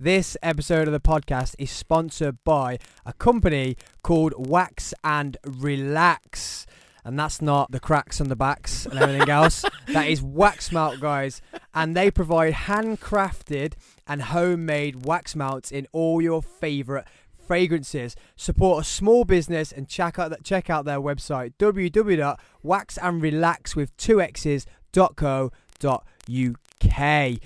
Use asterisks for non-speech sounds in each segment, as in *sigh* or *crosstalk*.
This episode of the podcast is sponsored by a company called Wax and Relax. And that's not the cracks on the backs and everything else. *laughs* That is wax melt, guys. And they provide handcrafted and homemade wax melts in all your favorite fragrances. Support a small business and check out check out their website www.waxandrelax with two x's dot co dot uk.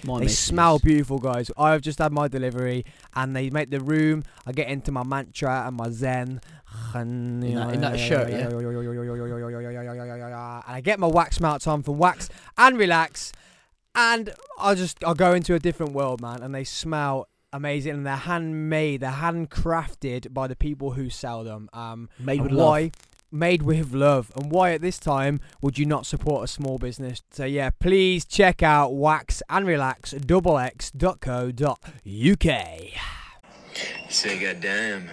My they smell beautiful, guys. I've just had my delivery, and they make the room. I get into my mantra and my zen. And In that- in that shirt, yeah? And I get my wax melts on from Wax and Relax, and I just I go into a different world, man. And they smell amazing, and they're handmade, they're handcrafted by the people who sell them. Um, Made with love. Made with love and why at this time would you not support a small business so yeah please check out wax and relax double x.co.uk Say, goddamn.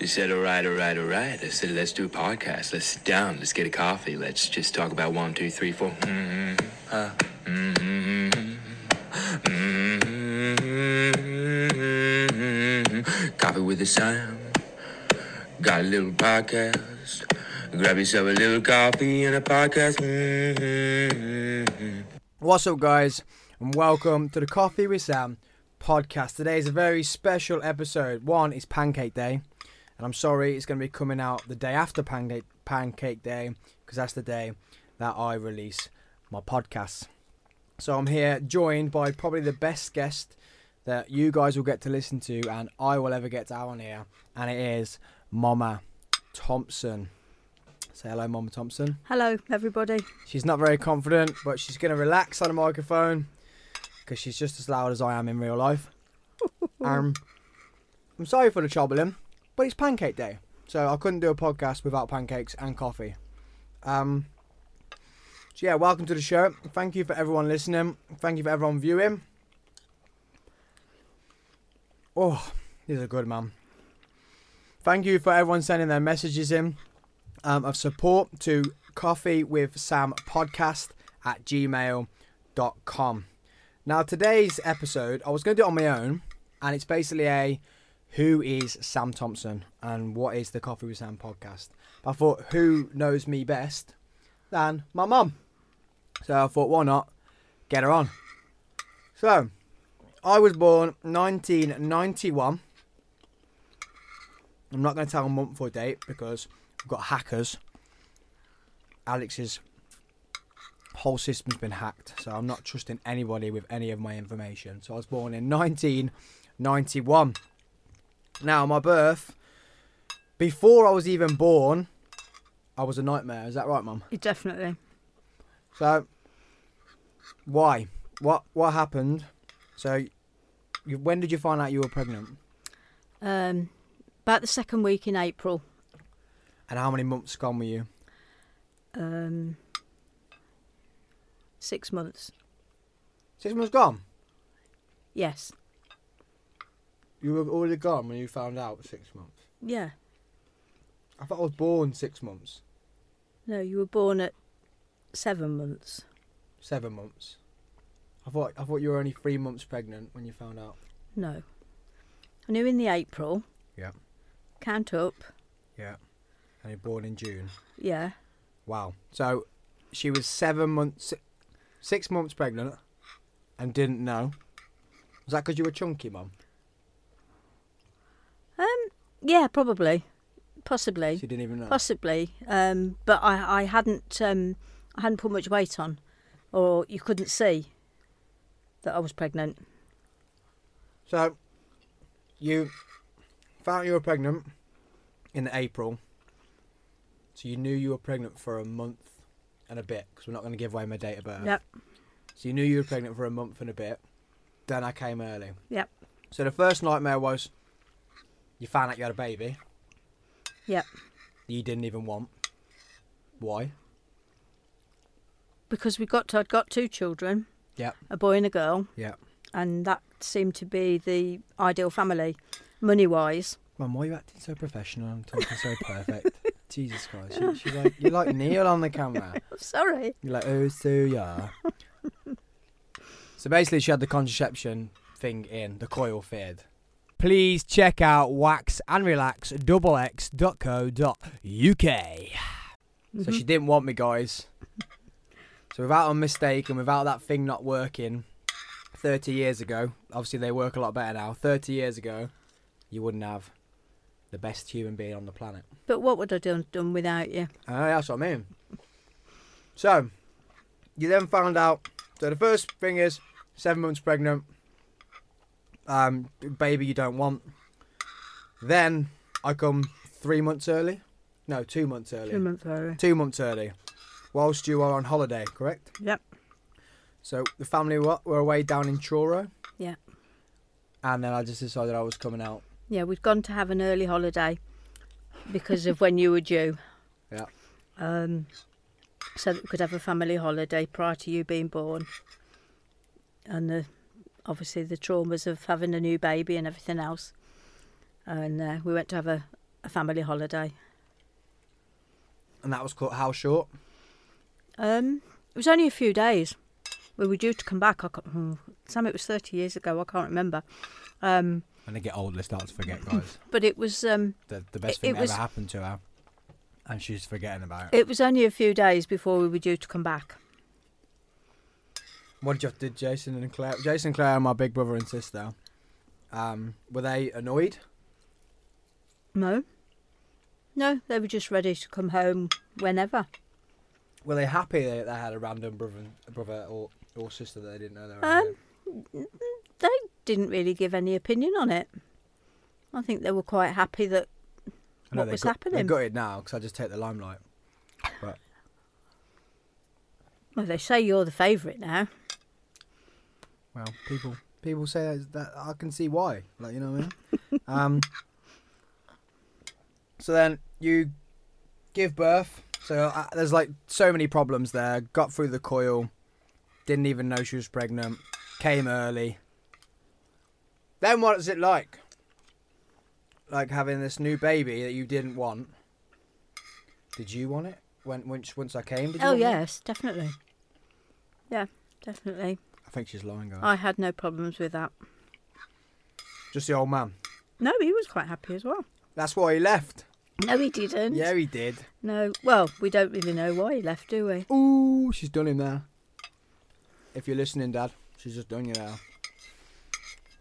You said, all right, all right, all right. I said, let's do a podcast. Let's sit down. Let's get a coffee. Let's just talk about one, two, three, four. Mm-hmm. Uh, mm-hmm. Mm-hmm. Coffee with the Sam. Got a little podcast. Grab yourself a little coffee and a podcast. Mm-hmm. what's up guys and welcome to the coffee with sam podcast today is a very special episode one is pancake day and i'm sorry it's going to be coming out the day after pancake pancake day because that's the day that i release my podcasts So I'm here joined by probably the best guest that you guys will get to listen to and I will ever get to have on here. And it is Mama Thompson. Say hello, Mama Thompson. Hello, everybody. She's not very confident, but she's going to relax on the microphone because she's just as loud as I am in real life. *laughs* um, I'm sorry for the troubling, but it's pancake day. So I couldn't do a podcast without pancakes and coffee. Um, so yeah, welcome to the show. Thank you for everyone listening. Thank you for everyone viewing. Oh, these are a good, man. Thank you for everyone sending their messages in um, of support to coffee with sam podcast at gmail.com now today's episode i was going to do it on my own and it's basically a who is sam thompson and what is the coffee with sam podcast? I thought who knows me best than my mum? So i thought why not get her on? So i was born 1991 i'm not going to tell a month or date because We've got hackers. Alex's whole system's been hacked, so I'm not trusting anybody with any of my information. So I was born in 1991. Now, my birth, before I was even born, I was a nightmare. Is that right, Mum? Definitely. So, why? What what happened? So, you, when did you find out you were pregnant? Um, about the second week in April. And how many months gone were you? Um, six months. Six months gone. Yes. You were already gone when you found out. Six months. Yeah. I thought I was born six months, No, you were born at seven months. seven months. I thought I thought you were only three months pregnant when you found out. No. I knew in the April. Yeah. Count up. Yeah. And you're born in June. Yeah. Wow. So she was seven months, six months pregnant, and didn't know. Was that because you were chunky, mum? Um. Yeah, probably. Possibly. She didn't even know. Possibly. Um. But I, I hadn't. Um. I hadn't put much weight on, or you couldn't see that I was pregnant. So you found you were pregnant in April. So you knew you were pregnant for a month and a bit because we're not going to give away my date of birth. Yep. So you knew you were pregnant for a month and a bit. Then I came early. Yep. So the first nightmare was you found out you had a baby. Yep. You didn't even want. Why? Because we got. To, I'd got two children. Yep. A boy and a girl. Yep. and that seemed to be the ideal family, money wise. Mum, why are you acting so professional and talking so perfect? Jesus Christ, you, she's like you're like Neil on the camera. *laughs* Sorry. You're like, oh, so yeah. *laughs* so basically, she had the contraception thing in, the coil fitted. please check out wax and relax So she mm-hmm. didn't want me, guys. So without a mistake and without that thing not working 30 years ago, obviously they work a lot better now. 30 years ago, you wouldn't have the best human being on the planet. But what would I done done without you? Uh, that's what I mean. So, you then found out. So the first thing is seven months pregnant. Um, baby you don't want. Then I come three months early. No, two months early. Two months early. Two months early. Whilst you are on holiday, correct? Yep. So the family were, were away down in Truro. Yeah. And then I just decided I was coming out. Yeah, we'd gone to have an early holiday because of when you were due. *laughs* Yeah. Um, so that we could have a family holiday prior to you being born. And the, obviously the traumas of having a new baby and everything else. And uh, we went to have a, a family holiday. And that was cut how short? Um, it was only a few days. We were due to come back. I hmm, Sam, it was 30 years ago. I can't remember. Um, When they get old, they start to forget, guys. *laughs* but it was um, the, the best It- thing it that was- ever happened to her. And she's forgetting about it. it was only a few days before we were due to come back. What did you have to do, Jason and Claire? Jason and Claire are my big brother and sister. Um, were they annoyed? No. No, they were just ready to come home whenever. Were they happy that they had a random brother, brother or, or sister that they didn't know they were Um. They didn't really give any opinion on it. I think they were quite happy that I know what was got- happening. gutted now because I just take the limelight. But well, they say you're the favourite now. Well, people people say that, that I can see why. Like you know what I mean? *laughs* um. So then you give birth. So uh, there's like so many problems there. Got through the coil. Didn't even know she was pregnant. Came early. Then what is it like? Like having this new baby that you didn't want. Did you want it when once once I came? Did you Oh want it? yes, definitely. Yeah, definitely. I think she's lying, guys. I had no problems with that. Just the old man. No, he was quite happy as well. That's why he left. No, he didn't. Yeah, he did. No. Well, we don't really know why he left, do we? Ooh, she's done him there. If you're listening, Dad, she's just done you now.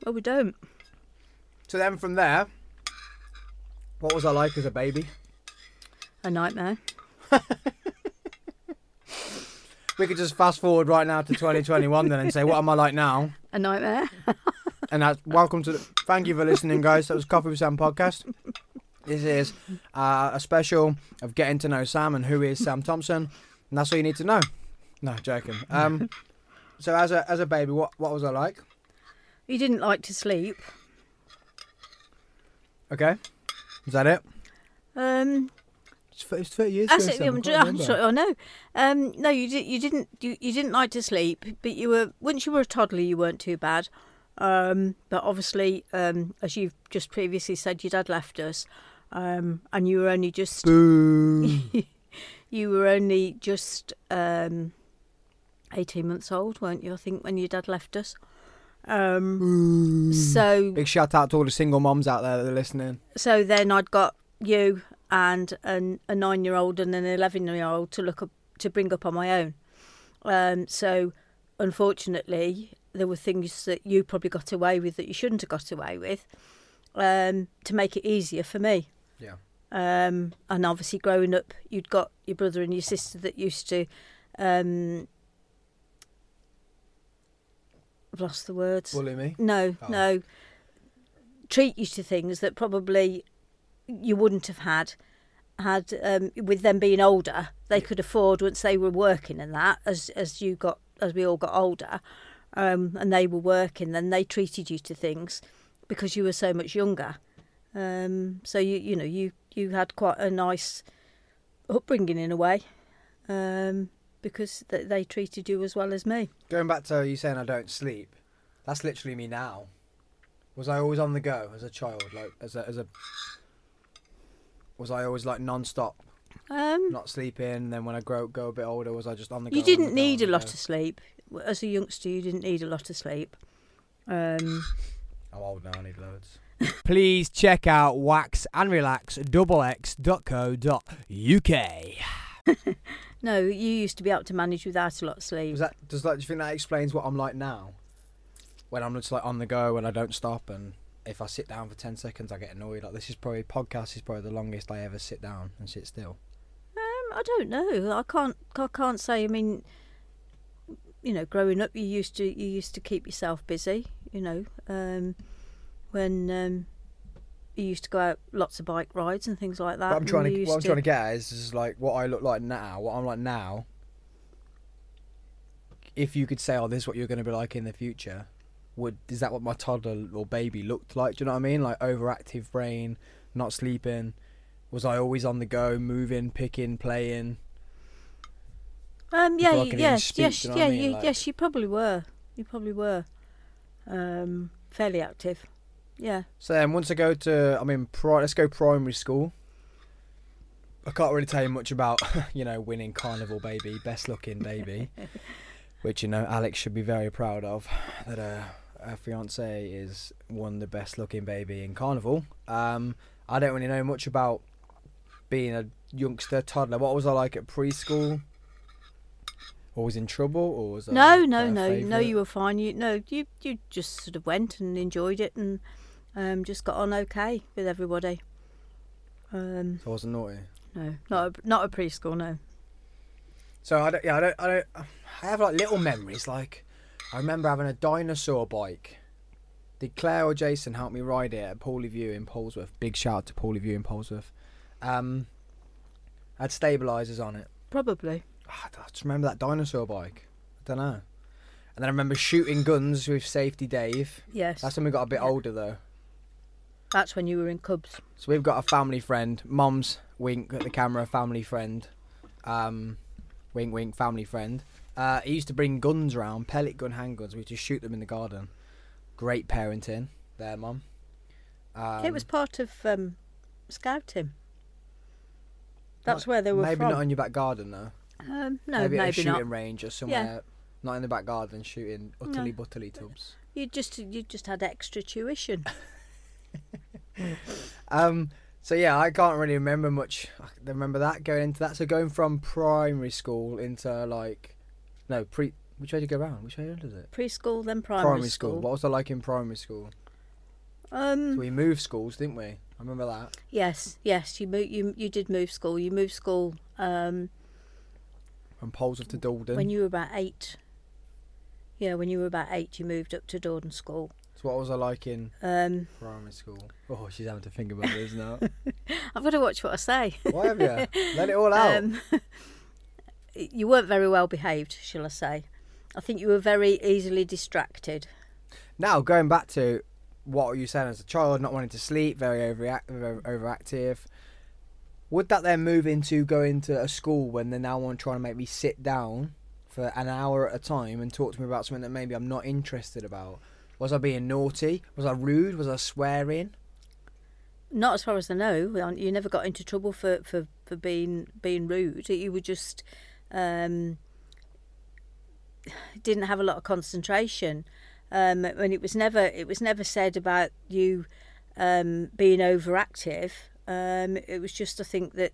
Well, we don't. So then from there, what was I like as a baby? A nightmare. *laughs* We could just fast forward right now to 2021 then and say, what am I like now? A nightmare. *laughs* And that's welcome to. The, thank you for listening, guys. That was Coffee with Sam podcast. This is uh, a special of getting to know Sam and who is Sam Thompson, and that's all you need to know. No, joking. Um, *laughs* so as a as a baby, what what was I like? He didn't like to sleep. Okay, is that it? Um, It's, th- it's 30 years That's ago. it. Sam, I I'm, can't I'm remember. sorry. I know. Um, no, you did. You didn't. You, you didn't like to sleep, but you were once you were a toddler, you weren't too bad. Um, but obviously, um, as you've just previously said, your dad left us, um, and you were only just Boo. *laughs* you were only just um, eighteen months old, weren't you? I think when your dad left us. Um, so Big shout out to all the single moms out there that are listening. so then I'd got you and an, a nine-year-old and an eleven-year-old to look up to bring up on my own. Um, so unfortunately, there were things that you probably got away with that you shouldn't have got away with um, to make it easier for me. Yeah. Um, and obviously, growing up, you'd got your brother and your sister that used to. Um, I've lost the words. Bully me. No, Oh. no. Treat you to things that probably you wouldn't have had had um, with them being older. They could afford once they were working and that as as you got as we all got older, um, and they were working. Then they treated you to things because you were so much younger. Um, so you you know you you had quite a nice upbringing in a way. Um, because th- they treated you as well as me. Going back to you saying I don't sleep, that's literally me now. Was I always on the go as a child? Like as a as a was I always like non-stop, Um, not sleeping? Then when I grow go a bit older, was I just on the go? You didn't go, need a lot go? of sleep. As a youngster, you didn't need a lot of sleep. Um, I'm old now. I need loads. *laughs* please check out wax and relax double uk. *laughs* No, you used to be able to manage without a lot of sleep. Does that does that do you think that explains what I'm like now? When I'm just like on the go and I don't stop and if I sit down for ten seconds I get annoyed. Like this is probably podcast is probably the longest I ever sit down and sit still. Um, I don't know. I can't. I can't say. I mean, you know, growing up, you used to you used to keep yourself busy. You know, um, when um, you used to go out lots of bike rides and things like that. What I'm trying to what I'm trying to get at is, is like what I look like now, what I'm like now. If you could say, "Oh, this is what you're going to be like in the future," would is that what my toddler or baby looked like? Do you know what I mean? Like overactive brain, not sleeping. Was I always on the go, moving, picking, playing? Um, yeah, before you- can yes, speak, yes, you know yeah, I mean? you, Like- yes. You probably were. You probably were. Um, fairly active. Yeah. So then, once I go to, I mean, pri- let's go primary school. I can't really tell you much about, *laughs* you know, winning carnival baby, best looking baby, *laughs* which you know Alex should be very proud of. That uh, her fiance is one the best looking baby in carnival. Um, I don't really know much about being a youngster toddler. What was I like at preschool? Always in trouble, or was I No, no, no, no. You were fine. You no, you you just sort of went and enjoyed it and um, just got on okay with everybody. Um, So I wasn't naughty. no, not a, not a preschool. No. So I don't, yeah, I don't, I don't, I have like little memories. Like I remember having a dinosaur bike. Did Claire or Jason help me ride it at Pooley View in Polesworth? Big shout out to Pooley View in Polesworth. Um, I had stabilizers on it. Probably. Ah, I just remember that dinosaur bike. I don't know. And then I remember shooting guns with Safety Dave. Yes. That's when we got a bit Yeah. older though. That's when you were in Cubs. So we've got a family friend. Mom's wink at the camera. Family friend. Um, wink, wink. Family friend. Uh, he used to bring guns around, pellet gun, handguns. We just shoot them in the garden. Great parenting there, mum. Um, it was part of um, scouting. That's not- where they were maybe from. not in your back garden though. um, no, maybe, maybe, at a shooting not. range or somewhere. yeah. Not in the back garden, shooting utterly butterly tubs. You just you just had extra tuition. *laughs* Um. So yeah, I can't really remember much. I remember that going into that. So going from primary school into like, no pre. Which way did you go around? Which way does it? Preschool, then primary, school. school. What was I like in primary school? Um, So we moved schools, didn't we? I remember that. yes, yes, you mo- you you did move school. You moved school um, From Polesworth to Dordon. when you were about eight. Yeah, when you were about eight, you moved up to Dordon School. So what was I like in Um, primary school? Oh, she's having to think about this now. *laughs* I've got to watch what I say. Why have you? Let it all *laughs* out. Um, *laughs* you weren't very well behaved, shall I say? I think you were very easily distracted. now going back to what were you saying as a child, not wanting to sleep, very overact- overactive. Would that then move into going to a school when they're now want to try and make me sit down for an hour at a time and talk to me about something that maybe I'm not interested about? Was I being naughty? Was I rude? Was I swearing? Not as far as I know. You never got into trouble for, for, for being being rude. You were just um, didn't have a lot of concentration. Um, and it was never it was never said about you um, being overactive. Um, it was just I think that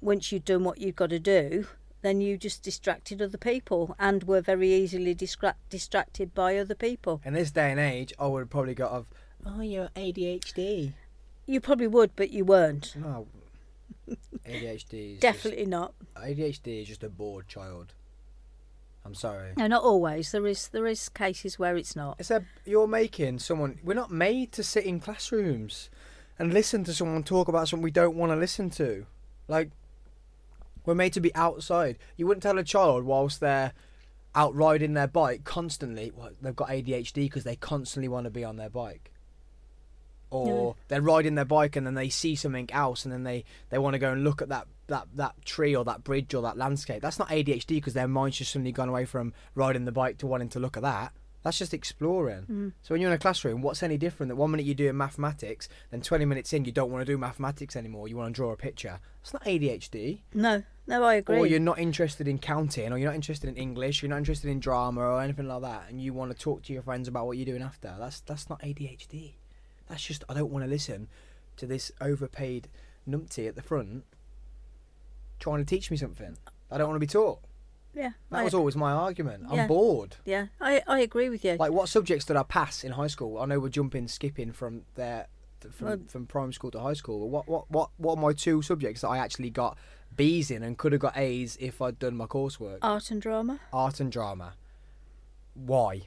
once you'd done what you'd got to do, then you just distracted other people and were very easily distra- distracted by other people. In this day and age, I would have probably got of, oh, you're ADHD. You probably would, but you weren't. No, *laughs* ADHD is Definitely not. ADHD is just a bored child. I'm sorry. No, not always. There is there is cases where it's not. It's a you're making someone. We're not made to sit in classrooms and listen to someone talk about something we don't want to listen to. Like we're made to be outside. You wouldn't tell a child whilst they're out riding their bike constantly. Well, they've got ADHD because they constantly want to be on their bike. Or they're riding their bike and then they see something else and then they, they want to go and look at that, that, that tree or that bridge or that landscape. That's not ADHD because their mind's just suddenly gone away from riding the bike to wanting to look at that. That's just exploring. Mm. So when you're in a classroom, what's any different that one minute you're doing mathematics, then 20 minutes in you don't want to do mathematics anymore, you want to draw a picture? It's not ADHD. No, no, I agree. Or you're not interested in counting, or you're not interested in English, you're not interested in drama or anything like that, and you want to talk to your friends about what you're doing after. That's that's not ADHD. That's just I don't want to listen to this overpaid numpty at the front trying to teach me something. I don't want to be taught. Yeah, That I, was always my argument. I'm bored. yeah, I, I agree with you. Like, what subjects did I pass in high school? I know we're jumping, skipping from there, from, Well- from primary school to high school. But what, what, what, what are my two subjects that I actually got B's in and could have got A's if I'd done my coursework? Art and drama, Art and drama. Why?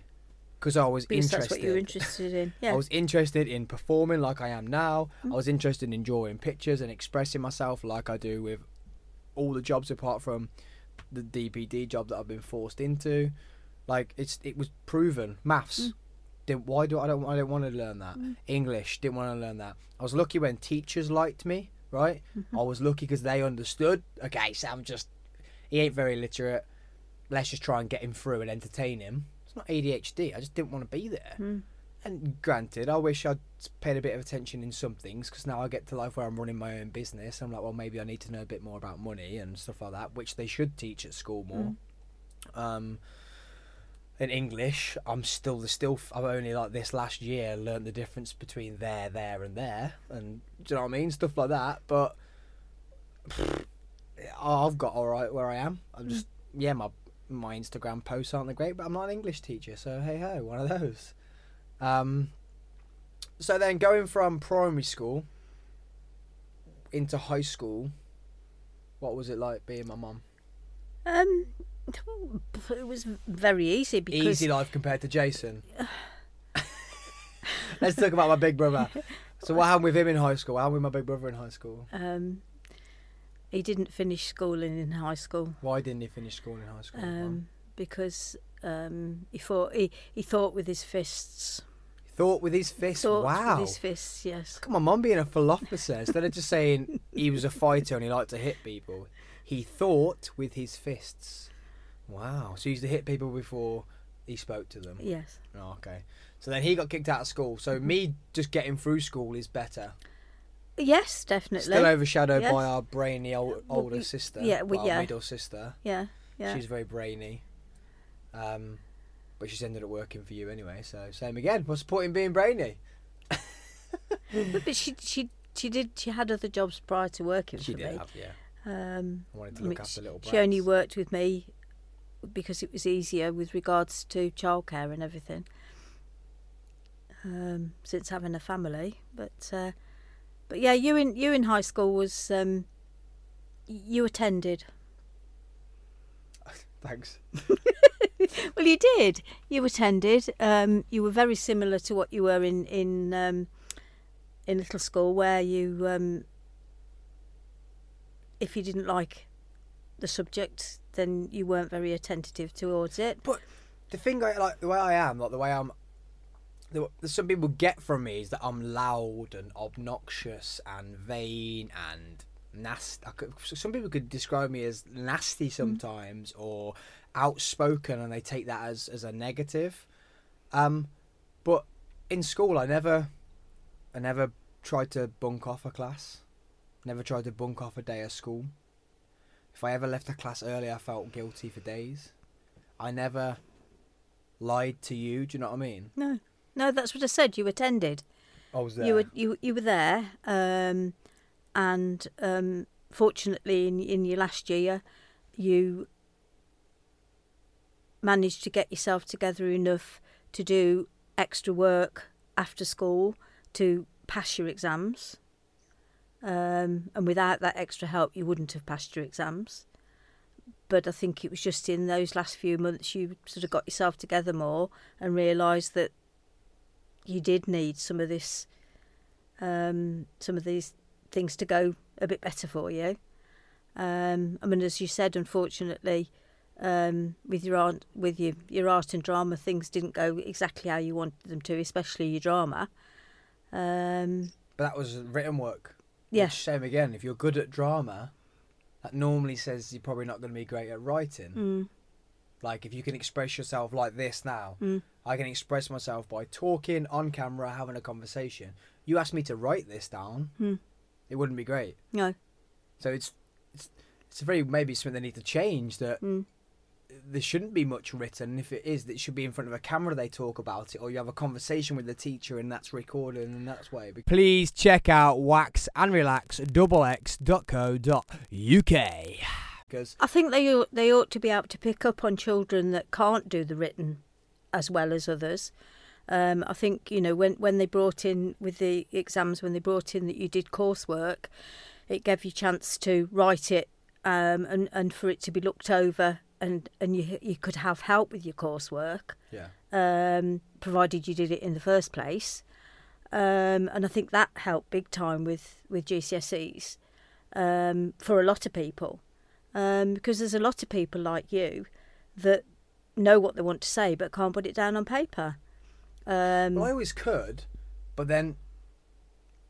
Because I was because interested. that's what you're interested in. *laughs* Yeah, I was interested in performing like I am now. Mm. I was interested in drawing pictures and expressing myself like I do with all the jobs apart from the DPD job that I've been forced into. Like it's it was proven. Maths. Mm. Didn't, why do I don't I don't want to learn that. English didn't want to learn that. I was lucky when teachers liked me. Right. Mm-hmm. I was lucky because they understood. Okay, Sam just he ain't very literate. Let's just try and get him through and entertain him. It's not ADHD. I just didn't want to be there. Mm. And granted, I wish I'd paid a bit of attention in some things because now I get to life where I'm running my own business. I'm like, well, maybe I need to know a bit more about money and stuff like that, which they should teach at school more. Um, in English, I'm still the still. I've only like this last year learned the difference between there, there, and there, and do you know what I mean? Stuff like that. But *sighs* I've got all right where I am. I'm just yeah, my my Instagram posts aren't that great, but I'm not an English teacher, so hey ho, one of those. Um, so then going from primary school into high school, what was it like being my mum? um, it was very easy because Easy life compared to Jason. Let's talk about my big brother. So what happened with him in high school? What happened with my big brother in high school? um, he didn't finish schooling in high school. Why didn't he finish school in high school? um, because um, he thought he, he thought with his fists. Thought with his fists. Thought wow. with his fists, yes. Come on, mum being a philosopher instead of just saying he was a fighter and he liked to hit people. He thought with his fists. Wow. So he used to hit people before he spoke to them. Yes. Oh, okay. So then he got kicked out of school. So me just getting through school is better. Yes, definitely. Still overshadowed Yes. by our brainy old, older sister. yeah, we- well, yeah. middle sister. yeah, yeah. She's very brainy. Um, but she's ended up working for you anyway. So same again. What's the point in being brainy? *laughs* but, she she she did she had other jobs prior to working. She for did me. have, yeah. Um, I wanted to I look mean, after little bit. she only worked with me because it was easier with regards to childcare and everything. Um, since having a family, but uh, but yeah, you in you in high school was um, you attended. *laughs* Thanks. *laughs* Well, you did. You attended. Um, you were very similar to what you were in in um, in little school, where you, um, if you didn't like the subject, then you weren't very attentive towards it. But the thing I like the way I am, like the way I'm. The, the, some people get from me is that I'm loud and obnoxious and vain and nasty. I could, some people could describe me as nasty sometimes or outspoken, and they take that as as a negative. Um, but in school, I never, I never tried to bunk off a class. Never tried to bunk off a day of school. If I ever left a class early, I felt guilty for days. I never lied to you. Do you know what I mean? No, no, that's what I said. You attended. I was there. You were you you were there, um, and um, fortunately, in in your last year, you managed to get yourself together enough to do extra work after school to pass your exams. Um, and without that extra help, you wouldn't have passed your exams. But I think it was just in those last few months you sort of got yourself together more and realised that you did need some of this, um, some of these things to go a bit better for you. Um, I mean, as you said, unfortunately, um, with your art, with your your art and drama, things didn't go exactly how you wanted them to, especially your drama. Um, but that was written work. Yeah, Which, same again. If you're good at drama, that normally says you're probably not going to be great at writing. mm, Like if you can express yourself like this now, mm, I can express myself by talking on camera, having a conversation. You asked me to write this down, mm. it wouldn't be great. no, So it's it's it's very maybe something they need to change that mm, there shouldn't be much written. If it is, it should be in front of a camera. They talk about it, or you have a conversation with the teacher, and that's recorded, and that's way. Please check out wax and relax x.co.uk because I think they ought, they ought to be able to pick up on children that can't do the written as well as others. Um, I think you know when when they brought in with the exams when they brought in that you did coursework, it gave you a chance to write it um, and and for it to be looked over and and you you could have help with your coursework, yeah, um, provided you did it in the first place. Um, and I think that helped big time with with GCSEs um, for a lot of people, um, because there's a lot of people like you that know what they want to say but can't put it down on paper. Um, well, I always could, but then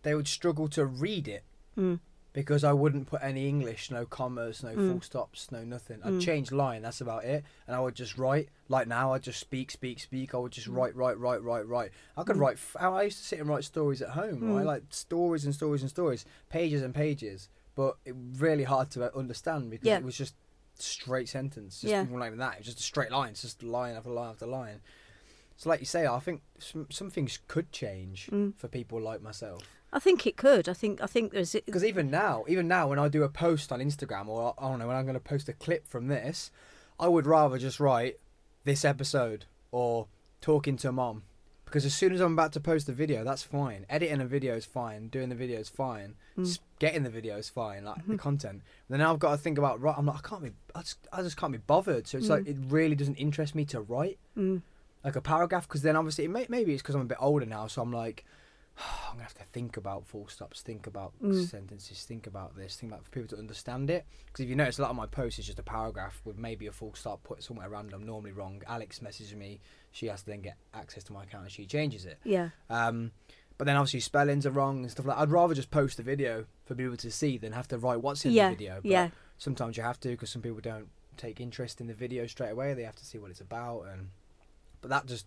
they would struggle to read it mm, because I wouldn't put any English, no commas, no Mm. full stops, no nothing. I'd Mm. change line, that's about it, and I would just write. Like now, I'd just speak, speak, speak. I would just write, write, write, write, write. I could Mm. write. f- I used to sit and write stories at home, right? Mm. Like stories and stories and stories, pages and pages. But it really hard to understand because Yeah. it was just straight sentence. Just Yeah. even like that, it was just a straight line. It's just line after line after line. So, like you say, I think some, some things could change Mm. for people like myself. I think it could. I think I think there's Because even now, even now, when I do a post on Instagram or I don't know when I'm going to post a clip from this, I would rather just write this episode or talking to mom. Because as soon as I'm about to post a video, that's fine. Editing a video is fine. Doing the video is fine. Mm. Getting the video is fine. Like the Mhm. content. And then I've got to think about right. I'm like I can't be. I just, I just can't be bothered. So it's Mm. like it really doesn't interest me to write mm, like a paragraph because then obviously it may, maybe it's because I'm a bit older now, so I'm like, I'm gonna have to think about full stops, think about Mm. sentences, think about this, think about for people to understand it. Because if you notice, a lot of my posts is just a paragraph with maybe a full stop put somewhere random, normally wrong. Alex messages me, she has to then get access to my account and she changes it. yeah, Um, but then obviously spellings are wrong and stuff like. That. I'd rather just post the video for people to see than have to write what's in yeah, the video. But yeah, sometimes you have to because some people don't take interest in the video straight away. They have to see what it's about, and but that just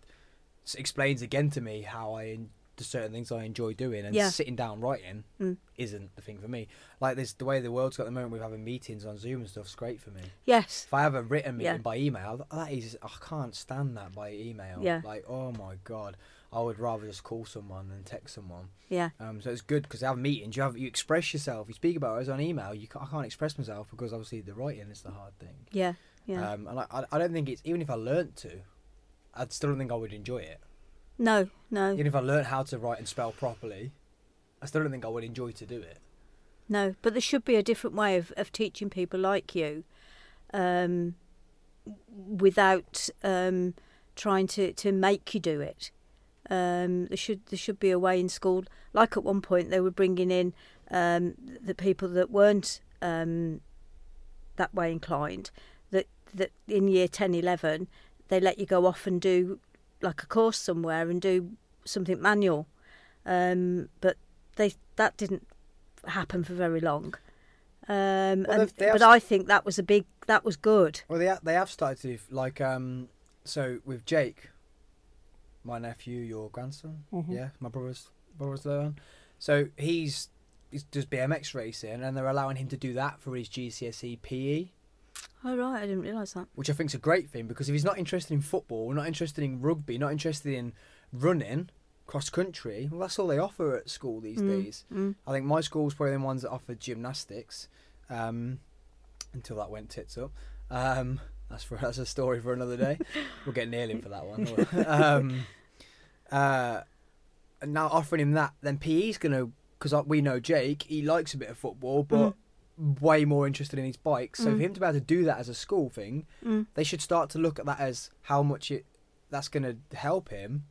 explains again to me how I the certain things I enjoy doing, and Yeah. sitting down writing Mm. isn't the thing for me. Like this, the way the world's got at the moment with having meetings on Zoom and stuff's great for me. yes, If I have a written meeting Yeah. by email, that is I can't stand that by email. Yeah. Like oh my god, I would rather just call someone than text someone. yeah, Um, so it's good because they have meetings. You have you express yourself. You speak about it as on email. You can't, I can't express myself because obviously the writing is the hard thing. yeah, yeah. Um, and I, I- I don't think it's even if I learnt to, I still don't think I would enjoy it. No, no, Even if I learnt how to write and spell properly, I still don't think I would enjoy to do it. no. But there should be a different way of, of teaching people like you, um, without um, trying to, to make you do it. Um, there should there should be a way in school. Like at one point, they were bringing in um, the people that weren't um, that way inclined. That that in year 10, 11, they let you go off and do like a course somewhere and do something manual. Um, but they that didn't happen for very long. Um, Well, and, they've- they have but s- I think that was a big that was good. Well, they ha- they have started to do, like um, so with Jake, my nephew, your grandson, Mhm. yeah, my brother's brother's learn. So he's he's does BMX racing, and they're allowing him to do that for his GCSE PE. Oh right, I didn't realise that. which I think is a great thing because if he's not interested in football, not interested in rugby, not interested in running cross country, well, that's all they offer at school these Mm, days. mm. I think my school's probably the ones that offer gymnastics um, until that went tits up. Um, that's for *laughs* that's a story for another day. *laughs* we'll get Neil in for that one. *laughs* um, uh, and now offering him that, then PE's gonna because we know Jake, he likes a bit of football, but way more interested in his bike. So for Mm. him to be able to do that as a school thing, Mm. they should start to look at that as how much it that's going to help him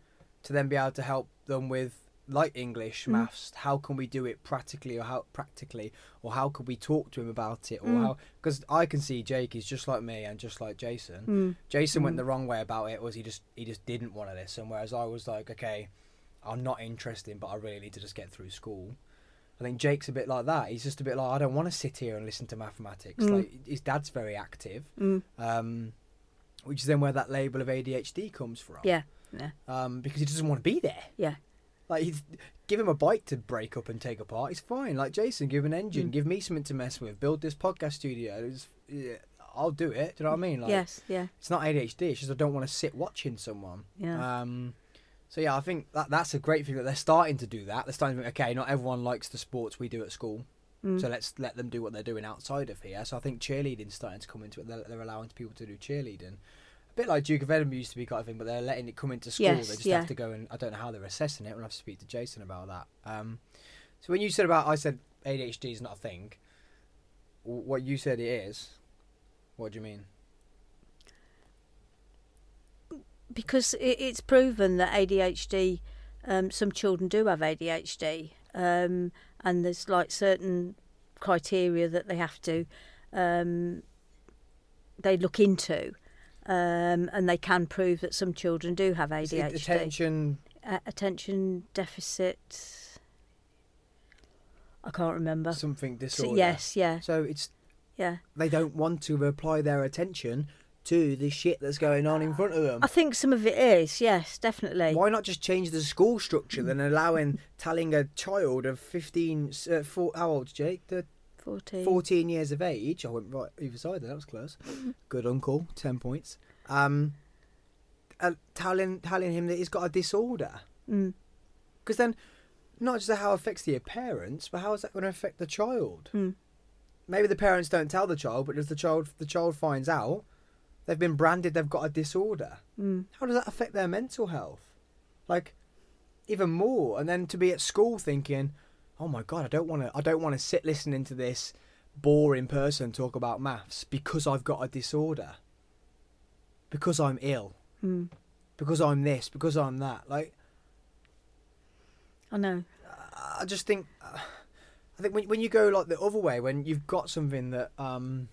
to then be able to help them with like English, Mm. maths. How can we do it practically, or how practically, or how could we talk to him about it, or Mm. how? Because I can see Jake is just like me and just like Jason. Mm. Jason went Mm. the wrong way about it. Was he just he just didn't want to listen? Whereas I was like, okay, I'm not interested, but I really need to just get through school. I think Jake's a bit like that. He's just a bit like I don't want to sit here and listen to mathematics. Mm. Like his dad's very active, Mm. um, which is then where that label of ADHD comes from. Yeah, yeah, Um, because he doesn't want to be there. yeah. Like he's, give him a bike to break up and take apart. It's fine. Like Jason, give him an engine. Mm. Give me something to mess with. Build this podcast studio. Yeah, I'll do it. Do you know what I mean? Like, yes, yeah, It's not ADHD. It's just I don't want to sit watching someone. yeah. Um, so yeah, I think that that's a great thing that they're starting to do that. They're starting to think, okay, not everyone likes the sports we do at school, Mm. so let's let them do what they're doing outside of here. So I think cheerleading's starting to come into it. They're, they're allowing people to do cheerleading. A bit like Duke of Edinburgh used to be kind of thing, but they're letting it come into school. Yes, they just yeah. have to go and I don't know how they're assessing it. We'll have to speak to Jason about that. Um, so when you said about I said ADHD is not a thing, what you said it is. What do you mean? Because it, it's proven that ADHD, um, some children do have ADHD, um, and there's like certain criteria that they have to, um, they look into, um, and they can prove that some children do have ADHD. attention. Uh, attention deficit. I can't remember. Something So, disorder. yes, yeah, So it's yeah. they don't want to apply their attention to the shit that's going on in front of them. I think some of it is, yes, definitely. Why not just change the school structure than allowing telling a child of 15, uh, four, how old Jake? The 14. 14 years of age. I went right either side there, that was close. *laughs* Good uncle, 10 points. Um, uh, telling, telling him that he's got a disorder. Mm, Because then, not just how it affects the parents, but how is that going to affect the child? mm. maybe the parents don't tell the child, but as the child the child finds out, they've been branded they've got a disorder. Mm. How does that affect their mental health? Like even more, and then to be at school thinking, "Oh my god, I don't want to I don't want to sit listening to this boring person talk about maths because I've got a disorder. Because I'm ill, Mm. because I'm this, because I'm that." Like I know. I just think, I think when when you go like the other way, when you've got something that um,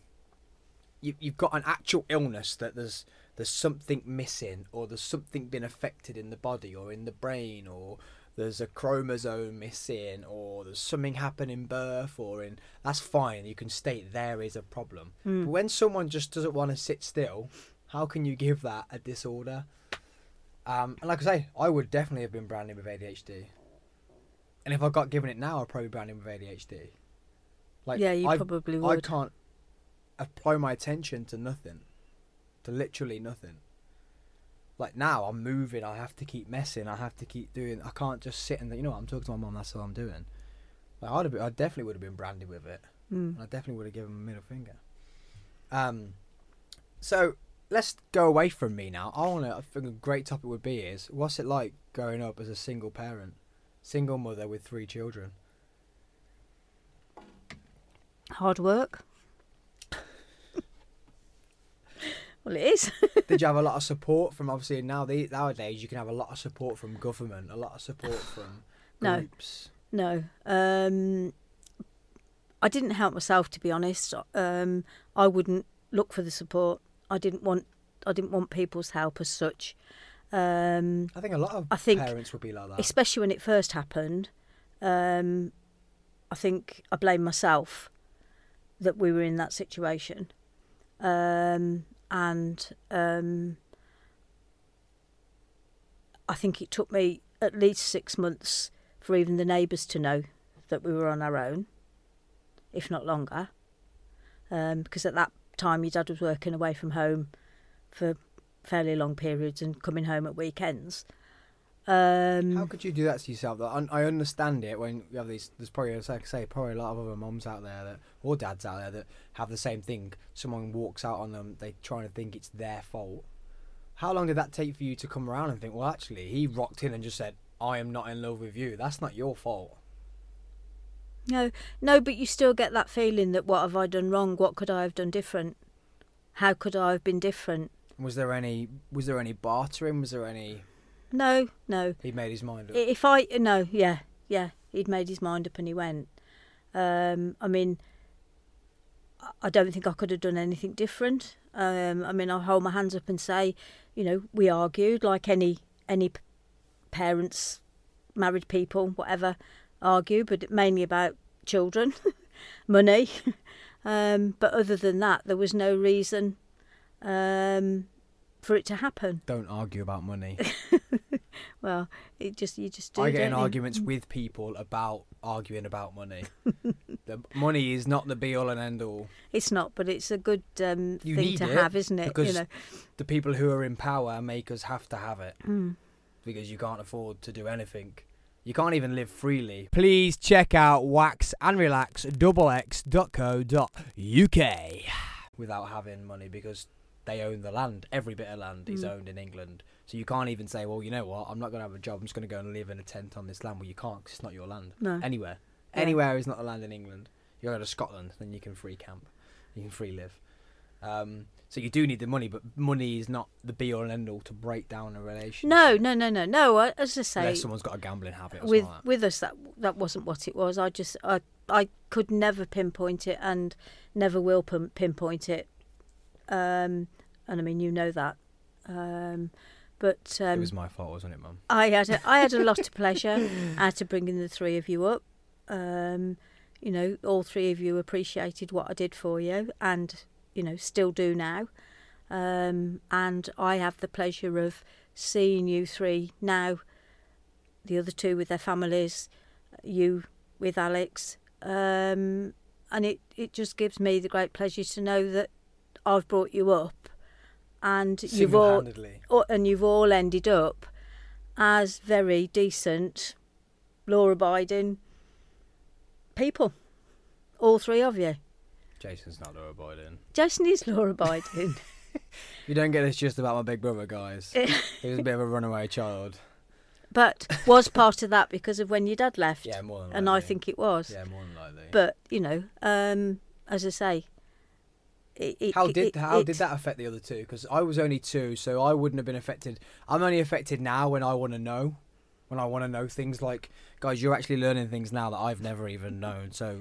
you you've got an actual illness that there's there's something missing or there's something been affected in the body or in the brain or there's a chromosome missing or there's something happened in birth or in that's fine you can state there is a problem Mm. but when someone just doesn't want to sit still how can you give that a disorder um, and like i say i would definitely have been branded with adhd and if I got given it now, I'd probably brand him with ADHD. Like, yeah, you I, probably would. I can't apply my attention to nothing, to literally nothing. Like now, I'm moving. I have to keep messing. I have to keep doing. I can't just sit and you know what, I'm talking to my mom. That's all I'm doing. Like I'd have been, I definitely would have been branded with it. Mm. And I definitely would have given him a middle finger. Um, so let's go away from me now. I want to. I think a great topic would be is what's it like growing up as a single parent, single mother with three children. Hard work. Well, it is. *laughs* Did you have a lot of support from obviously now the nowadays you can have a lot of support from government, a lot of support from No. groups. no. Um, I didn't help myself, to be honest. Um, I wouldn't look for the support. I didn't want. I didn't want people's help as such. Um, I think a lot of I think parents would be like that. especially when it first happened. Um, I think I blame myself that we were in that situation, um, and um, I think it took me at least six months for even the neighbours to know that we were on our own, if not longer, um, because at that time your dad was working away from home for fairly long periods and coming home at weekends. Um, How could you do that to yourself? Though? I I understand it when you have these. There's probably, as I say, probably a lot of other moms out there that, or dads out there that have the same thing. Someone walks out on them, they try to think it's their fault. How long did that take for you to come around and think, well, actually, he rocked in and just said, "I am not in love with you." That's not your fault. No, no, but you still get that feeling that what have I done wrong? What could I have done different? How could I have been different? Was there any? Was there any bartering? Was there any? No, no. He made his mind up. If I no, yeah, yeah, he'd made his mind up and he went. Um, I mean, I- don't think I could have done anything different. Um, I mean, I hold my hands up and say, you know, we argued like any any parents, married people, whatever, argue, but mainly about children, *laughs* money. *laughs* um, but other than that, there was no reason um, for it to happen. Don't argue about money. *laughs* *laughs* Well, it just you just do. I get in you? arguments with people about arguing about money. *laughs* The money is not the be all and end all. It's not, but it's a good um, thing to have, isn't it? because you know. The people who are in power make us have to have it Mm. because you can't afford to do anything. You can't even live freely. Please check out wax and relax *sighs* without having money because they own the land. Every bit of land is Mm. owned in England. So you can't even say, well, you know what, I'm not going to have a job. I'm just going to go and live in a tent on this land. Well, you can't 'cause it's not your land. No. Anywhere. Yeah. Anywhere is not the land in England. You go to Scotland, then you can free camp. You can free live. Um, so you do need the money, but money is not the be all and end all to break down a relationship. No, no, no, no, no. I- As I say, Unless someone's got a gambling habit or with something like with us, that that wasn't what it was. I just I I could never pinpoint it and never will pinpoint it. Um, and I mean, you know that. Um, but that. It um, was my fault, wasn't it, Mum? I had a, I had a lot of *laughs* pleasure out of bringing the three of you up. Um, you know, all three of you appreciated what I did for you, and you know, still do now. Um, and I have the pleasure of seeing you three now. The other two with their families, you with Alex, um, and it it just gives me the great pleasure to know that I've brought you up, and you've all and you've all ended up as very decent, law-abiding people. All three of you. Jason's not law abiding. Jason is law-abiding. *laughs* You don't get this just about my big brother, guys. *laughs* he was a bit of a runaway child. but was part of that because of when your dad left. Yeah, more than likely. and I think it was. Yeah, more than likely. But you know, um, as I say, it, it, how did it- how did that affect the other two? Because I was only two, so I wouldn't have been affected. I'm only affected now when I want to know, when I want to know things like, guys, you're actually learning things now that I've never even known. So,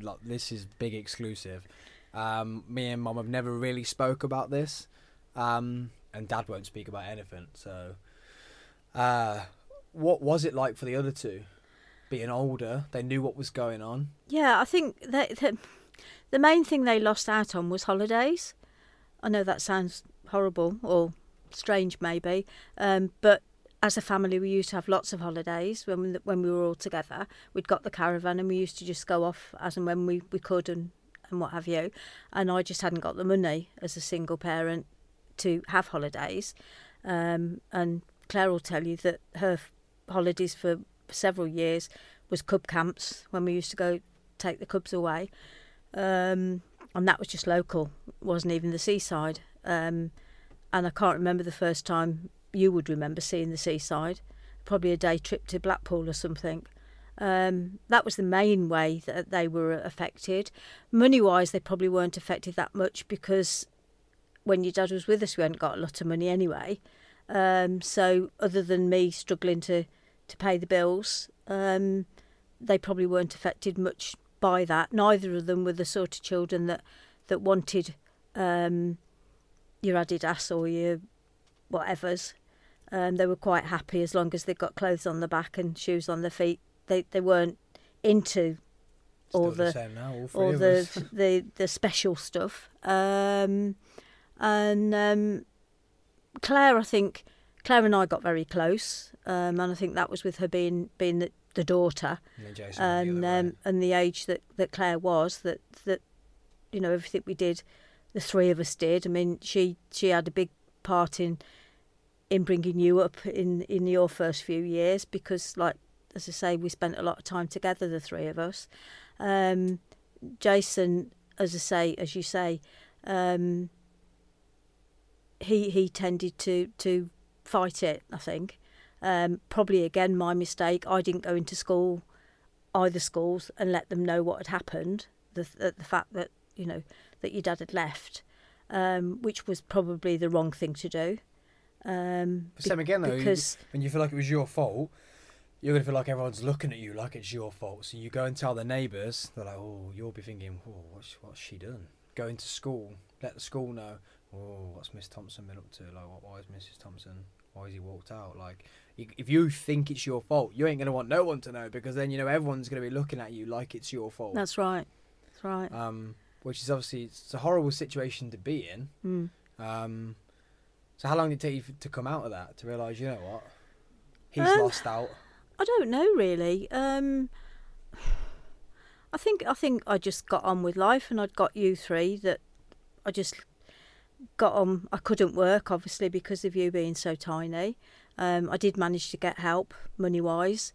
like, this is big exclusive. Um, me and mum have never really spoke about this, um, and dad won't speak about anything. So, uh, what was it like for the other two? Being older, they knew what was going on. Yeah, I think that, that the main thing they lost out on was holidays. I know that sounds horrible or strange, maybe, um, but as a family, we used to have lots of holidays when we, when we were all together. We'd got the caravan and we used to just go off as and when we, we could and, and what have you. And I just hadn't got the money as a single parent to have holidays. Um, and Claire will tell you that her holidays for several years was cub camps when we used to go take the cubs away. Um, and that was just local, it wasn't even the seaside. Um, and I can't remember the first time you would remember seeing the seaside, probably a day trip to Blackpool or something. Um, that was the main way that they were affected. Money wise, they probably weren't affected that much because when your dad was with us, we hadn't got a lot of money anyway. Um, so, other than me struggling to, to pay the bills, um, they probably weren't affected much by that. Neither of them were the sort of children that, that wanted um, your Adidas or your whatevers. Um, they were quite happy as long as they got clothes on the back and shoes on their feet. They they weren't into all Still the same now, all all the, *laughs* the the special stuff. Um, and um, Claire, I think Claire and I got very close, um, and I think that was with her being being the, the daughter And and um, and the age that, that Claire was that that you know everything we did, the three of us did. I mean, she she had a big part in in bringing you up in in your first few years because, like as I say, we spent a lot of time together, the three of us. Um, Jason, as I say, as you say, um, he he tended to to fight it. I think. Um, probably again my mistake. I didn't go into school, either schools, and let them know what had happened. The the, the fact that you know that your dad had left, um, which was probably the wrong thing to do. Um, But same again though. you- because when you feel like it was your fault, you're gonna feel like everyone's looking at you like it's your fault. So you go and tell the neighbours. They're like, "Oh, you'll be thinking, oh, what's what's she done? Go into school, let the school know. Oh, what's Miss Thompson been up to? Like, what, why is Mrs. Thompson? Why has he walked out? Like, you, if you think it's your fault, you ain't gonna want no one to know because then you know everyone's gonna be looking at you like it's your fault. that's right, that's right. um, which is obviously it's a horrible situation to be in. Mm. Um, so how long did it take you to come out of that to realise, you know what, he's Um, lost out. I don't know really. Um, *sighs* I think I think I just got on with life, and I'd got you three that I just got on. I couldn't work obviously because of you being so tiny. Um, I did manage to get help money wise.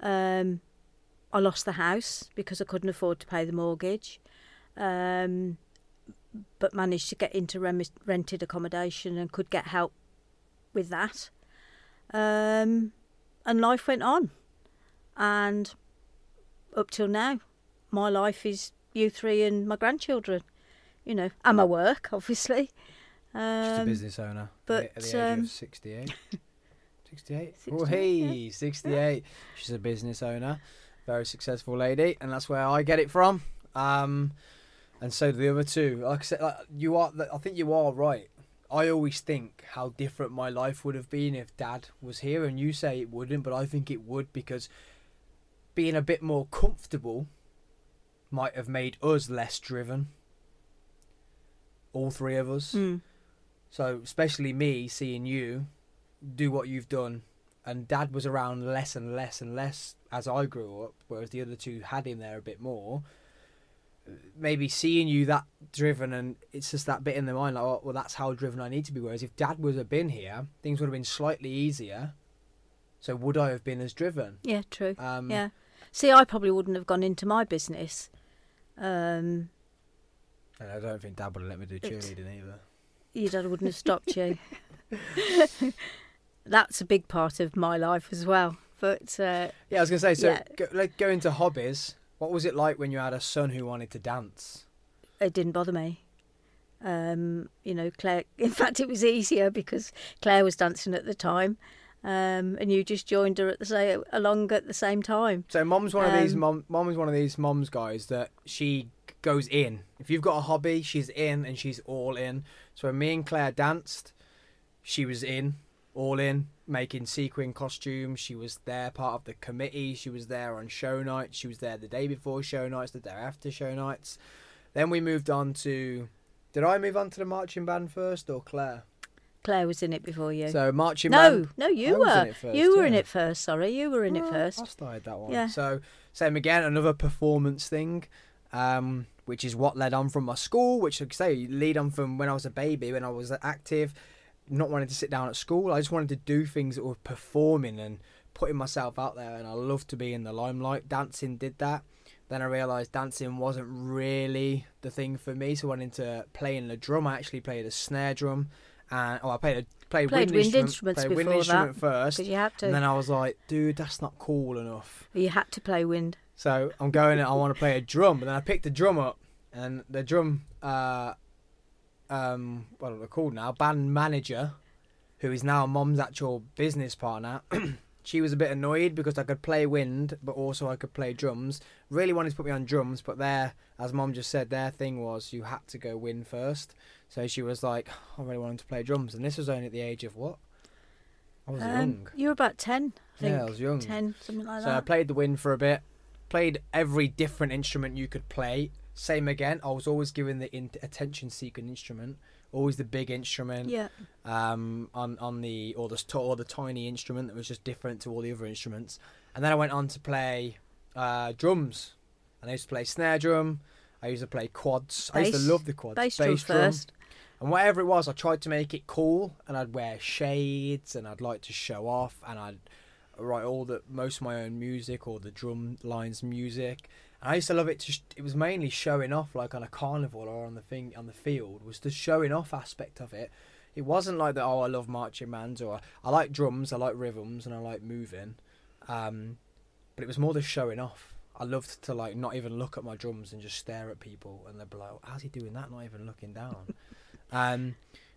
Um, I lost the house because I couldn't afford to pay the mortgage, um, but managed to get into rem- rented accommodation and could get help with that. Um, and life went on, and up till now, my life is you three and my grandchildren. You know, and my work, obviously. She's a Um, business owner. but, at the age um, of 68. 68? Oh, 68, *laughs* hey, 68. She's a business owner. Very successful lady. And that's where I get it from. Um, and so do the other two. Like I said, like, you are. I think you are right. I always think how different my life would have been if Dad was here, and you say it wouldn't, but I think it would because being a bit more comfortable might have made us less driven. All three of us. mm, So, especially me seeing you do what you've done, and Dad was around less and less and less as I grew up, whereas the other two had him there a bit more. Maybe seeing you that driven, and it's just that bit in the mind, like, oh, well, that's how driven I need to be. Whereas if Dad was have been here, things would have been slightly easier. So, would I have been as driven? yeah, true. Um, Yeah. See, I probably wouldn't have gone into my business. Um, And I don't think Dad would have let me do cheerleading either. your dad wouldn't have stopped you. *laughs* That's a big part of my life as well. But uh, Yeah, I was gonna say. So, Yeah. go, like, go into hobbies. What was it like when you had a son who wanted to dance? it didn't bother me. Um, you know, Claire. *laughs* In fact, it was easier because Claire was dancing at the time, um, and you just joined her at the same along at the same time. So mom's one of these Um, mom. Mom is one of these moms guys that she goes in. If you've got a hobby, she's in and she's all in. So when me and Claire danced, she was in, all in, making sequin costumes. She was there, part of the committee. She was there on show nights. She was there the day before show nights, the day after show nights. Then we moved on to. Did I move on to the marching band first or Claire? Claire was in it before you. So marching no, band. no, I you were. it first, you were in it first. Sorry, you were in it Oh, first. I started that one. Yeah. So same again, another performance thing, um, which is what led on from my school, which like I say lead on from when I was a baby, when I was active, not wanting to sit down at school. I just wanted to do things that were performing and putting myself out there, and I love to be in the limelight. Dancing did that. Then I realised dancing wasn't really the thing for me, so I went into playing the drum. I actually played a snare drum, and oh, I played a played, Played wind, wind instrument, instruments played wind before instrument that, first, you had to. and then I was like, dude, that's not cool enough. you had to play wind. So I'm going. and I want to play a drum, but then I picked the drum up, and the drum, uh, um, what are they called now? Band manager, who is now Mom's actual business partner. *clears throat* she was a bit annoyed because I could play wind, but also I could play drums. Really wanted to put me on drums, but their, as Mom just said, their thing was you had to go wind first. So she was like, I really wanted to play drums, and this was only at the age of what? I was Um, young. you were about ten, I think. Yeah, I was young. Ten, something like that. So I played the wind for a bit, played every different instrument you could play. Same again. I was always given the in- attention seeking instrument, always the big instrument. yeah. Um, on on the or the or the tiny instrument that was just different to all the other instruments. And then I went on to play uh, drums, and I used to play snare drum. I used to play quads. I used to love the quads. Bass drum first. And whatever it was, I tried to make it cool, and I'd wear shades, and I'd like to show off, and I'd write all the most of my own music or the drum lines music. And I used to love it. To sh- it was mainly showing off, like on a carnival or on the thing on the field, was the showing off aspect of it. It wasn't like that. Oh, I love marching bands, or I like drums, I like rhythms, and I like moving. Um, but it was more the showing off. I loved to like not even look at my drums and just stare at people, and they'd be like, "How's he doing that? Not even looking down." *laughs* um,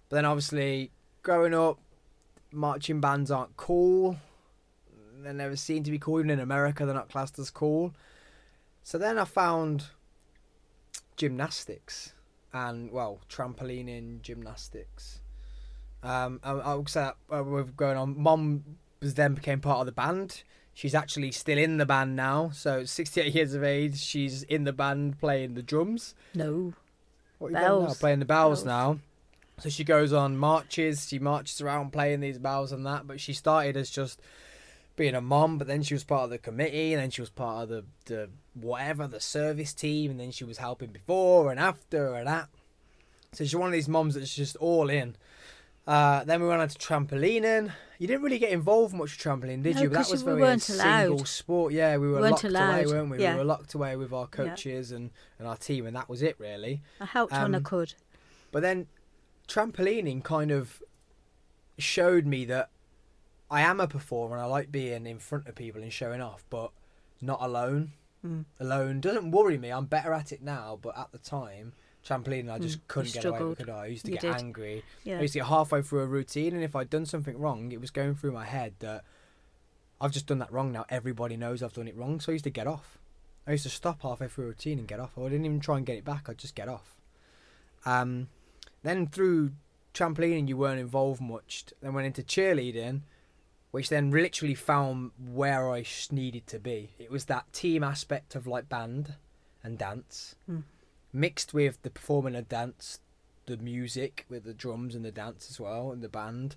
but then obviously growing up, marching bands aren't cool. They never seem to be cool. Even in America, they're not classed as cool. So then I found gymnastics and well, trampolining gymnastics. Um, I, I would say that, uh, we're going on. Mom was then became part of the band. She's actually still in the band now. So 68 years of age, she's in the band playing the drums. No. What are you doing now? Bells. Playing the bells, Bells. now. So she goes on marches. She marches around playing these bells and that. But she started as just being a mom, but then she was part of the committee, and then she was part of the the whatever the service team, and then she was helping before and after and that. So she's one of these moms that's just all in. Uh, then we went on to trampolining. You didn't really get involved much with trampoline, did No, you? But that was we very weren't single allowed. sport. Yeah, we were Weren't locked away, weren't we? yeah. We were locked away with our coaches and, and our team, and that was it really. I helped when I Um, could. But then trampolining kind of showed me that I am a performer and I like being in front of people and showing off, but not alone. Mm. Alone doesn't worry me. I'm better at it now, but at the time, trampoline, I just Mm, couldn't get away with it. I used to You get did. angry. I used to get halfway through a routine, and if I'd done something wrong, it was going through my head that I've just done that wrong now. Everybody knows I've done it wrong, so I used to get off. I used to stop halfway through a routine and get off. I didn't even try and get it back. I'd just get off. Um, then through trampolining, you weren't involved much. Then went into cheerleading, which then literally found where I needed to be. It was that team aspect of like band and dance, Mm. mixed with the performing and dance, the music with the drums and the dance as well and the band,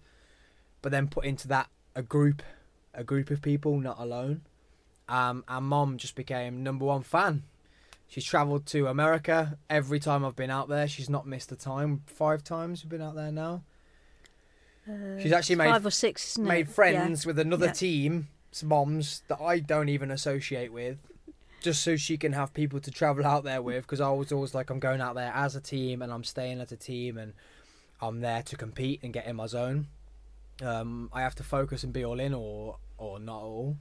but then put into that a group, a group of people, not alone. Um, and mom just became number one fan. She's travelled to America every time I've been out there. She's not missed a time. Five times we've been out there now. Uh, She's actually made five or six, made it? friends with another Yeah. team, some moms that I don't even associate with, just so she can have people to travel out there with. Because I was always like, I'm going out there as a team, and I'm staying as a team, and I'm there to compete and get in my zone. Um, I have to focus and be all in, or or not all.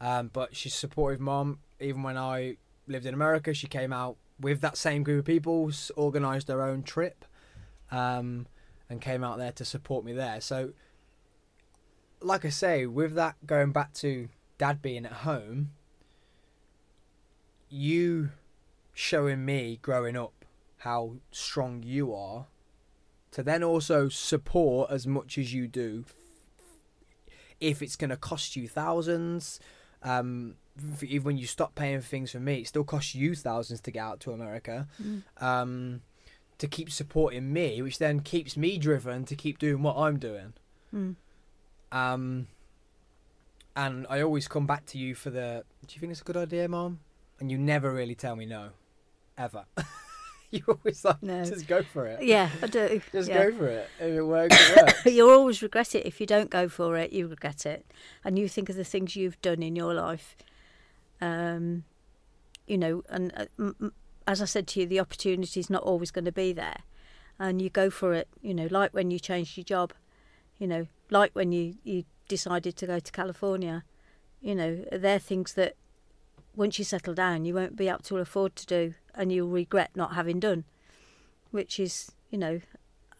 Um, but she's a supportive mom. Even when I lived in America, she came out with that same group of people, organised their own trip, um, and came out there to support me there. So like I say, with that going back to dad being at home, you showing me growing up how strong you are, to then also support as much as you do, if it's going to cost you thousands, um, even when you stop paying for things for me, it still costs you thousands to get out to America. Mm. Um, to keep supporting me, which then keeps me driven to keep doing what I'm doing. Mm. Um, and I always come back to you for the. Do you think it's a good idea, Mom? And you never really tell me no, ever. *laughs* you always like No. just go for it. Yeah, I do. *laughs* Just yeah. go for it. If it works, it works. *laughs* You'll always regret it if you don't go for it. You regret it, and you think of the things you've done in your life. Um, you know, and uh, m- as I said to you, the opportunity is not always going to be there, and you go for it. You know, like when you changed your job. You know, like when you you decided to go to California. You know, they're things that once you settle down, you won't be able to afford to do, and you'll regret not having done. Which is, you know,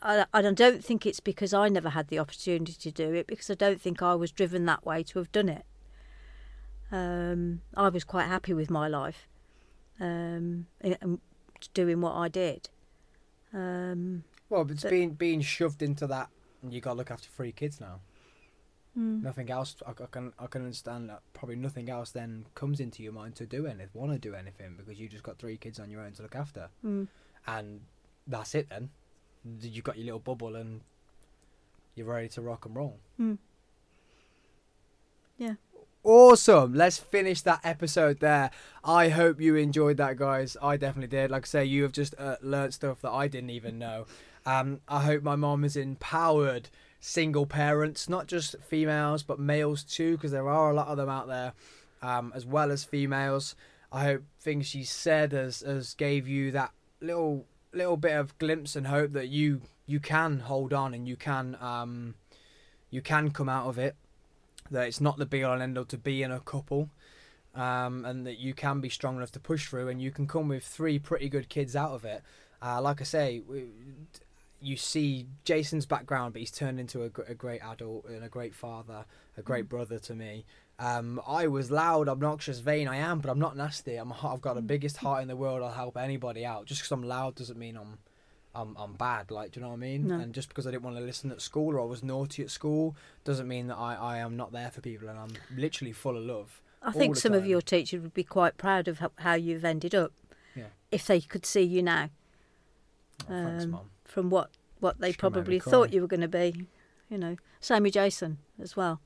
I, I don't think it's because I never had the opportunity to do it because I don't think I was driven that way to have done it. Um, I was quite happy with my life um, doing what I did. Um, Well, but it's But- being being shoved into that. and You got to look after three kids now. mm, Nothing else. I, I can I can understand that. Probably nothing else then comes into your mind to do anything, want to do anything because you just got three kids on your own to look after, mm, and that's it. Then you got your little bubble and you're ready to rock and roll. mm. Yeah. Awesome. Let's finish that episode there. I hope you enjoyed that, guys. I definitely did. Like I say, you have just uh, learnt stuff that I didn't even know. Um, I hope my mom has empowered single parents, not just females, but males too, because there are a lot of them out there, um, as well as females. I hope things she said has, has gave you that little little bit of glimpse and hope that you you can hold on and you can um, you can come out of it that it's not the be all and end all to be in a couple, um, and that you can be strong enough to push through, and you can come with three pretty good kids out of it. Uh, like I say, you see Jason's background, but he's turned into a, a great adult and a great father, a great brother to me. Um, I was loud, obnoxious, vain. I am, but I'm not nasty. I'm. I've got the biggest heart in the world. I'll help anybody out. Just because I'm loud doesn't mean I'm I'm, I'm bad. Like, do you know what I mean? No. And just because I didn't want to listen at school or I was naughty at school doesn't mean that I, I am not there for people and I'm literally full of love. I think some of your teachers would be quite proud of how, you've ended up Yeah. if they could see you now Oh, thanks, Um, mum. from what, what they She can make me probably thought you were going to be. You know, same with Jason as well.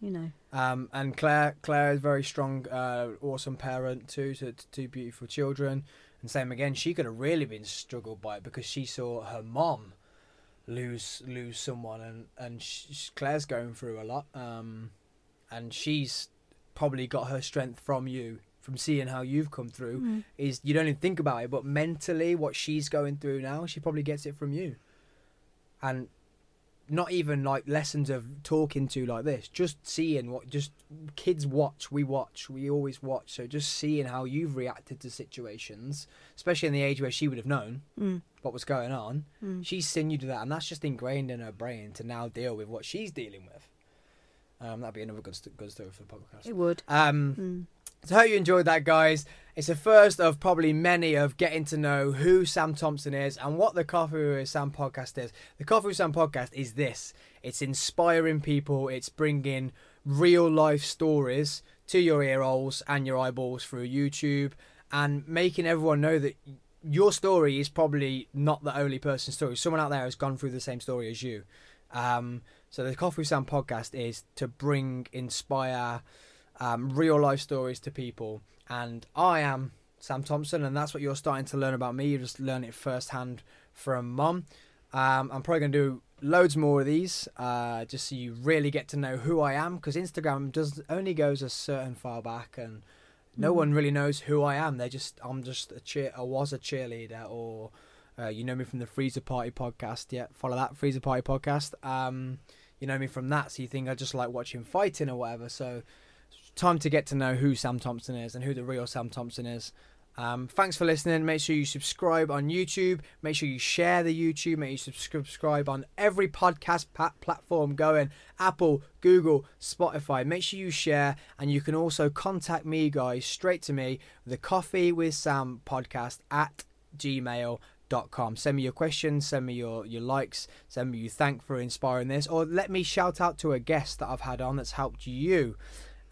you know. Um, and Claire, Claire is a very strong, uh, awesome parent too, to, to two beautiful children. And same again, she could have really been struggled by it because she saw her mom lose lose someone, and and she, Claire's going through a lot. Um, and she's probably got her strength from you, from seeing how you've come through. Mm. Is you don't even think about it, but mentally, what she's going through now, she probably gets it from you. And not even like lessons of talking to like this just seeing what just kids watch we watch we always watch so just seeing how you've reacted to situations especially in the age where she would have known Mm. what was going on Mm. she's seen you do that and that's just ingrained in her brain to now deal with what she's dealing with um that'd be another good, st- good story for the podcast It would. um Mm. so I hope you enjoyed that, guys. It's the first of probably many of getting to know who Sam Thompson is and what the Coffee with Sam podcast is. The Coffee with Sam podcast is this: it's inspiring people. It's bringing real life stories to your ear holes and your eyeballs through YouTube, and making everyone know that your story is probably not the only person's story. Someone out there has gone through the same story as you. Um, so the Coffee with Sam podcast is to bring, inspire um, real life stories to people. And I am Sam Thompson, and that's what you're starting to learn about me. You just learn it firsthand from mum. Um, I'm probably going to do loads more of these, uh, just so you really get to know who I am. Because Instagram does only goes a certain far back, and no Mhm. one really knows who I am. They just I'm just a cheer. I was a cheerleader, or uh, you know me from the Freezer Party podcast. Yeah, follow that Freezer Party podcast. Um, you know me from that, so you think I just like watching fighting or whatever. So time to get to know who Sam Thompson is and who the real Sam Thompson is. Um, thanks for listening. Make sure you subscribe on YouTube. Make sure you share the YouTube. Make sure you subscribe on every podcast platform going Apple, Google, Spotify. Make sure you share, and you can also contact me, guys, straight to me, the Coffee with Sam podcast at gmail.com. Send me your questions, send me your, your likes, send me you thank for inspiring this, or let me shout out to a guest that I've had on that's helped you.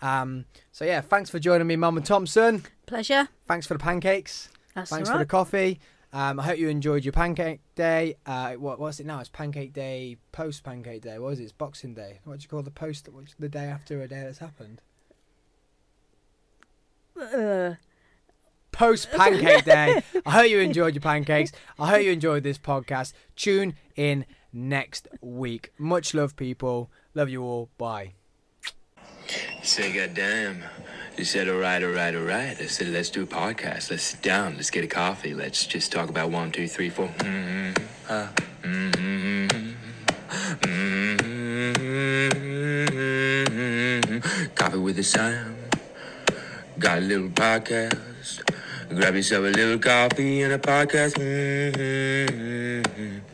Um, so yeah, thanks for joining me, Momma Thompson. Pleasure. Thanks for the pancakes. That's Thanks all for the coffee. Um, I hope you enjoyed your pancake day. Uh, what what's it now? It's pancake day, post pancake day. What is it? It's Boxing Day. What do you call the post? What's the day after a day that's happened? Uh, Post pancake *laughs* day. I hope you enjoyed your pancakes. I hope you enjoyed this podcast. Tune in next week. Much love, people. Love you all. Bye. Say, goddamn. You said, all right, all right, all right. I said, let's do a podcast. Let's sit down. Let's get a coffee. Let's just talk about one, two, three, four. Mm-hmm. Uh, mm-hmm. Mm-hmm. Coffee with the Sam. Got a little podcast. Grab yourself a little coffee and a podcast. Mm-hmm.